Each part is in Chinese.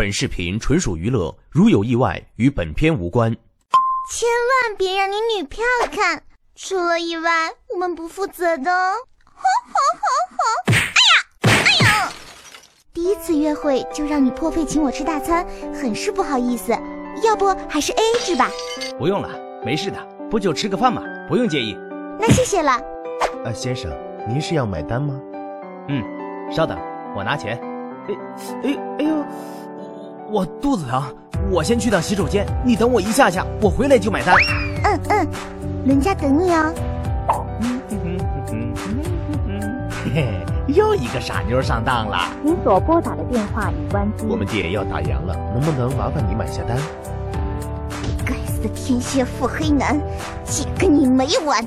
本视频纯属娱乐，如有意外，与本片无关。千万别让你女票看，出了意外，我们不负责的。吼吼吼吼！哎呀，哎呀！第一次约会就让你破费请我吃大餐，很是不好意思。要不还是 A A 制吧？不用了，没事的，不就吃个饭嘛，不用介意。那谢谢了。呃，先生，您是要买单吗？嗯，稍等，我拿钱。哎，哎，哎呦！我肚子疼，我先去趟洗手间，你等我一下下，我回来就买单。嗯嗯，人家等你哦。嘿嘿，又一个傻妞上当了。您所拨打的电话已关机。我们店要打烊了，能不能麻烦你买下单？该死的天蝎腹黑男，姐跟你没完！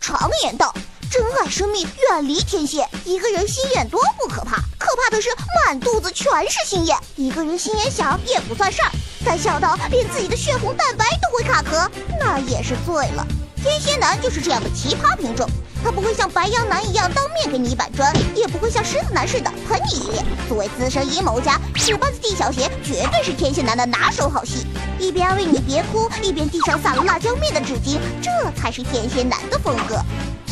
常言道。珍爱生命，远离天蝎。一个人心眼多不可怕，可怕的是满肚子全是心眼。一个人心眼小也不算事儿，但小到连自己的血红蛋白都会卡壳，那也是醉了。天蝎男就是这样的奇葩品种，他不会像白羊男一样当面给你一板砖，也不会像狮子男似的喷你一脸。作为资深阴谋家，屎巴子地小鞋绝对是天蝎男的拿手好戏，一边安慰你别哭，一边地上撒了辣椒面的纸巾，这才是天蝎男的风格。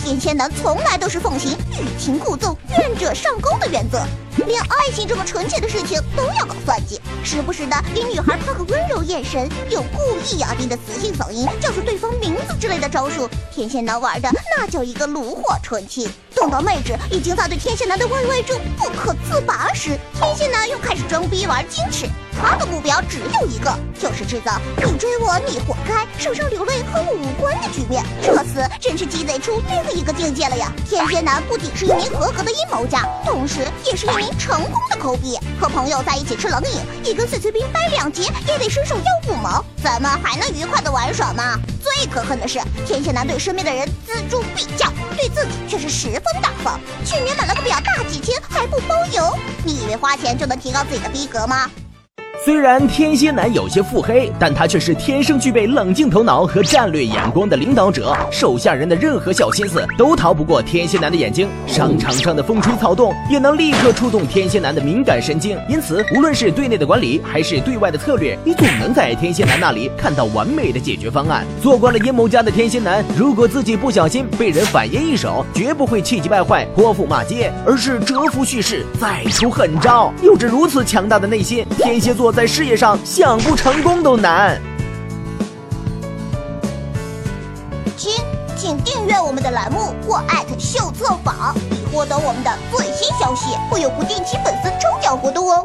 天蝎男从来都是奉行欲擒故纵、愿者上钩的原则，连爱情这么纯洁的事情都要搞算计，时不时的给女孩抛个温柔眼神，用故意压低的磁性嗓音叫出对方名字之类的招数，天蝎男玩的那叫一个炉火纯青。等到妹纸已经在对天蝎男的 YY 中不可自拔时，天蝎男又开始装逼玩矜持。他的目标只有一个，就是制造你追我你活该，手上流泪和我无关的局面。这次真是鸡贼出另一个境界了呀！天蝎男不仅是一名合格的阴谋家，同时也是一名成功的抠逼。和朋友在一起吃冷饮，一根碎碎冰掰两截也得伸手要五毛，怎么还能愉快的玩耍吗？最可恨的是，天蝎男对身边的人锱铢必较，却是十分大方。去年买了个表大几千还不包邮，你以为花钱就能提高自己的逼格吗？虽然天蝎男有些腹黑，但他却是天生具备冷静头脑和战略眼光的领导者。手下人的任何小心思都逃不过天蝎男的眼睛，商场上的风吹草动也能立刻触动天蝎男的敏感神经。因此，无论是对内的管理还是对外的策略，你总能在天蝎男那里看到完美的解决方案。做惯了阴谋家的天蝎男，如果自己不小心被人反阴一手，绝不会气急败坏、泼妇骂街，而是蛰伏蓄势，再出狠招。有着如此强大的内心，天蝎座。在事业上想不成功都难。亲，请订阅我们的栏目或艾特秀策坊，以获得我们的最新消息。会有不定期粉丝抽奖活动哦。